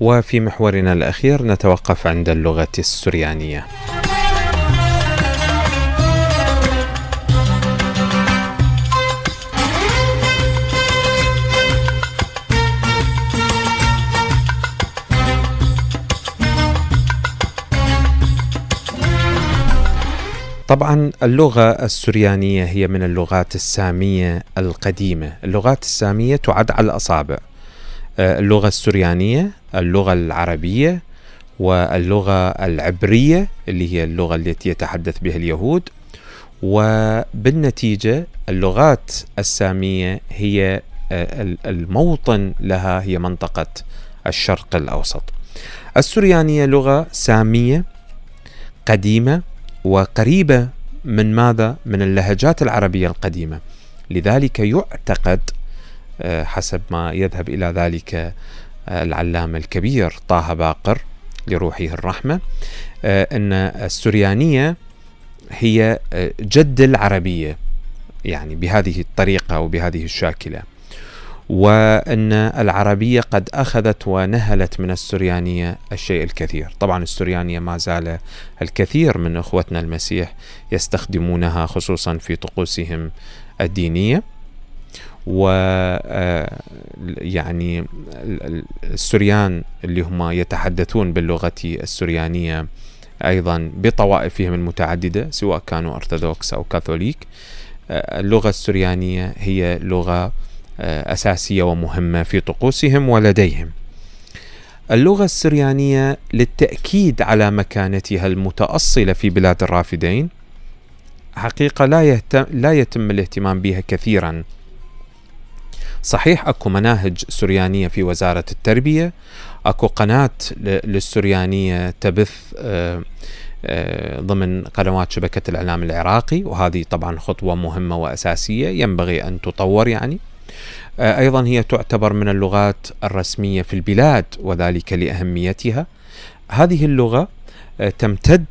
وفي محورنا الأخير نتوقف عند اللغة السريانية. طبعا اللغة السريانية هي من اللغات السامية القديمة. اللغات السامية تعد على الأصابع. آه، اللغة السريانية اللغة العربية واللغة العبرية اللي هي اللغة التي يتحدث بها اليهود. وبالنتيجة اللغات السامية هي آه، الموطن لها هي منطقة الشرق الأوسط. السريانية لغة سامية قديمة وقريبة من ماذا؟ من اللهجات العربية القديمة. لذلك يعتقد آه، حسب ما يذهب إلى ذلك العلامة الكبير طه باقر لروحه الرحمة آه، أن السريانية هي جد العربية يعني بهذه الطريقة وبهذه الشاكلة. وأن العربية قد أخذت ونهلت من السريانية الشيء الكثير. طبعا السريانية ما زال الكثير من أخوتنا المسيح يستخدمونها خصوصا في طقوسهم الدينية. و آه، يعني السريان اللي هم يتحدثون باللغة السريانية أيضا بطوائفهم المتعددة سواء كانوا أرثوذكس أو كاثوليك آه، اللغة السريانية هي لغة آه، أساسية ومهمة في طقوسهم ولديهم. اللغة السريانية للتأكيد على مكانتها المتأصلة في بلاد الرافدين حقيقة لا يهتم لا يتم الاهتمام بها كثيرا. صحيح أكو مناهج سريانية في وزارة التربية، أكو قناة للسريانية تبث آه، آه، ضمن قنوات شبكة الإعلام العراقي وهذه طبعا خطوة مهمة وأساسية ينبغي أن تطور يعني. آه، أيضا هي تعتبر من اللغات الرسمية في البلاد وذلك لأهميتها. هذه اللغة آه، تمتد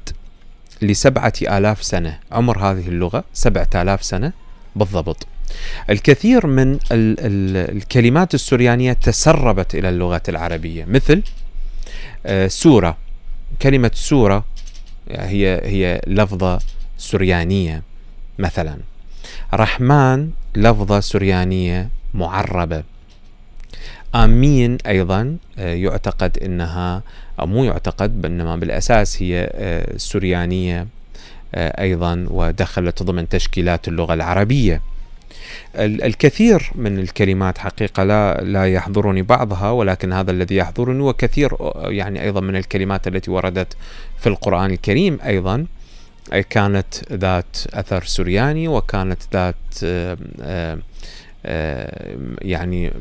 لسبعة آلاف سنة عمر هذه اللغة سبعة آلاف سنة بالضبط. الكثير من ال ال الكلمات السريانية تسربت إلى اللغة العربية. مثل آه، سورة. كلمة سورة هي هي لفظة سريانية مثلا. رحمن لفظة سريانية معربة. آمين أيضا آه، يعتقد أنها أو مو يعتقد بإنما بالأساس هي آه، سريانية أيضا ودخلت ضمن تشكيلات اللغة العربية. الكثير من الكلمات حقيقة لا لا يحضرني بعضها ولكن هذا الذي يحضرني وكثير يعني أيضا من الكلمات التي وردت في القرآن الكريم أيضا. كانت ذات أثر سرياني وكانت ذات يعني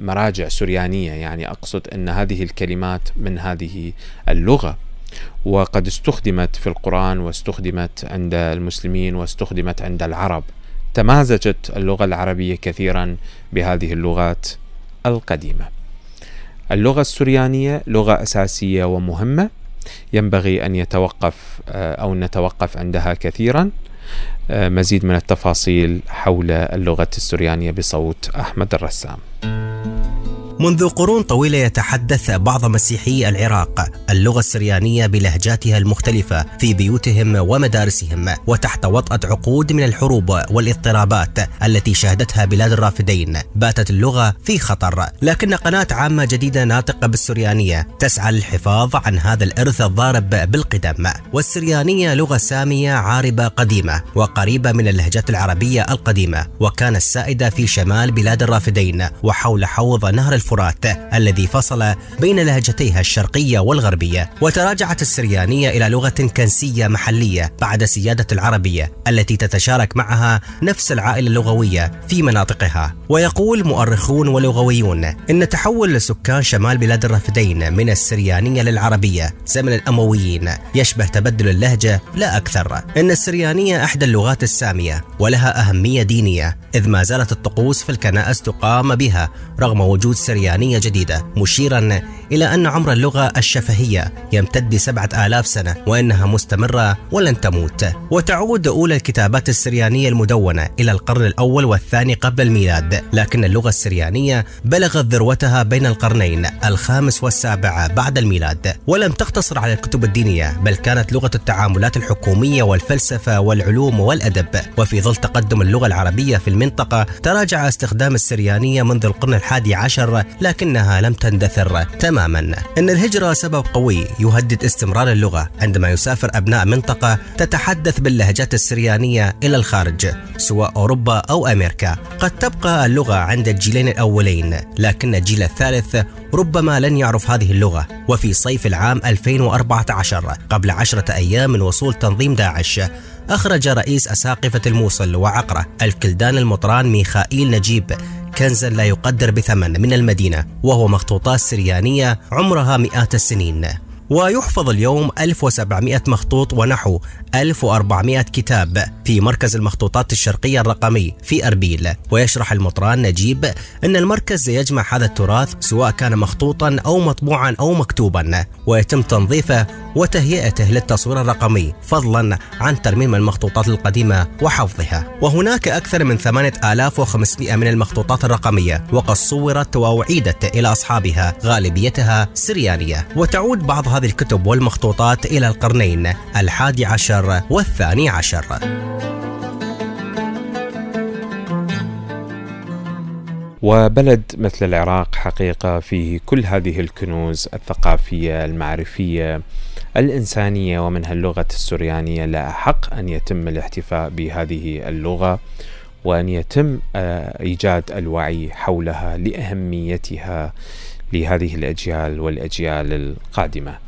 مراجع سريانية. يعني أقصد أن هذه الكلمات من هذه اللغة. وقد استخدمت في القرآن واستخدمت عند المسلمين واستخدمت عند العرب. تمازجت اللغة العربية كثيرا بهذه اللغات القديمة اللغة السريانية لغة أساسية ومهمة ينبغي أن يتوقف آه، أو نتوقف عندها كثيرا آه، مزيد من التفاصيل حول اللغة السريانية بصوت أحمد الرسام. منذ قرون طويلة يتحدث بعض مسيحي العراق اللغة السريانية بلهجاتها المختلفة في بيوتهم ومدارسهم وتحت وطأة عقود من الحروب والاضطرابات التي شهدتها بلاد الرافدين. باتت اللغة في خطر لكن قناة عامة جديدة ناطقة بالسريانية تسعى للحفاظ عن هذا الإرث الضارب بالقدم. والسريانية لغة سامية عاربة قديمة وقريبة من اللهجات العربية القديمة وكانت سائدة في شمال بلاد الرافدين وحول حوض نهر الفرات الذي فصل بين لهجتيها الشرقية والغربية وتراجعت السريانية إلى لغة كنسية محلية بعد سيادة العربية التي تتشارك معها نفس العائلة اللغوية في مناطقها. ويقول مؤرخون ولغويون إن تحول سكان شمال بلاد الرافدين من السريانية للعربية زمن الأمويين يشبه تبدل اللهجة لا أكثر. إن السريانية إحدى اللغات السامية ولها أهمية دينية إذ ما زالت الطقوس في الكنائس تقام بها رغم وجود سريانية سريانية جديدة مشيرا إلى أن عمر اللغة الشفهية يمتد بسبعة آلاف سنة وأنها مستمرة ولن تموت. وتعود أولى الكتابات السريانية المدونة إلى القرن الأول والثاني قبل الميلاد لكن اللغة السريانية بلغت ذروتها بين القرنين الخامس والسابع بعد الميلاد. ولم تقتصر على الكتب الدينية بل كانت لغة التعاملات الحكومية والفلسفة والعلوم والأدب. وفي ظل تقدم اللغة العربية في المنطقة تراجع استخدام السريانية منذ القرن الحادي عشر لكنها لم تندثر. تماما. إن الهجرة سبب قوي يهدد استمرار اللغة عندما يسافر أبناء منطقة تتحدث باللهجات السريانية إلى الخارج سواء أوروبا أو أمريكا. قد تبقى اللغة عند الجيلين الأولين لكن الجيل الثالث ربما لن يعرف هذه اللغة. وفي صيف العام 2014 قبل عشرة أيام من وصول تنظيم داعش أخرج رئيس أساقفة الموصل وعقرة الكلدان المطران ميخائيل نجيب. كنزا لا يقدر بثمن من المدينة وهو مخطوطات سريانية عمرها مئات السنين. ويحفظ اليوم 1700 مخطوط ونحو 1400 كتاب في مركز المخطوطات الشرقية الرقمي في أربيل. ويشرح المطران نجيب أن المركز يجمع هذا التراث سواء كان مخطوطا أو مطبوعا أو مكتوبا. ويتم تنظيفه وتهيئته للتصوير الرقمي فضلا عن ترميم المخطوطات القديمة وحفظها. وهناك أكثر من 8500 من المخطوطات الرقمية وقد صورت وأعيدت إلى أصحابها غالبيتها سريانية. وتعود بعض هذه الكتب والمخطوطات إلى القرنين الحادي عشر والثاني عشر. وبلد مثل العراق حقيقة فيه كل هذه الكنوز الثقافية المعرفية الإنسانية ومنها اللغة السريانية لا حق أن يتم الاحتفاء بهذه اللغة وأن يتم آه، إيجاد الوعي حولها لأهميتها لهذه الأجيال والأجيال القادمة.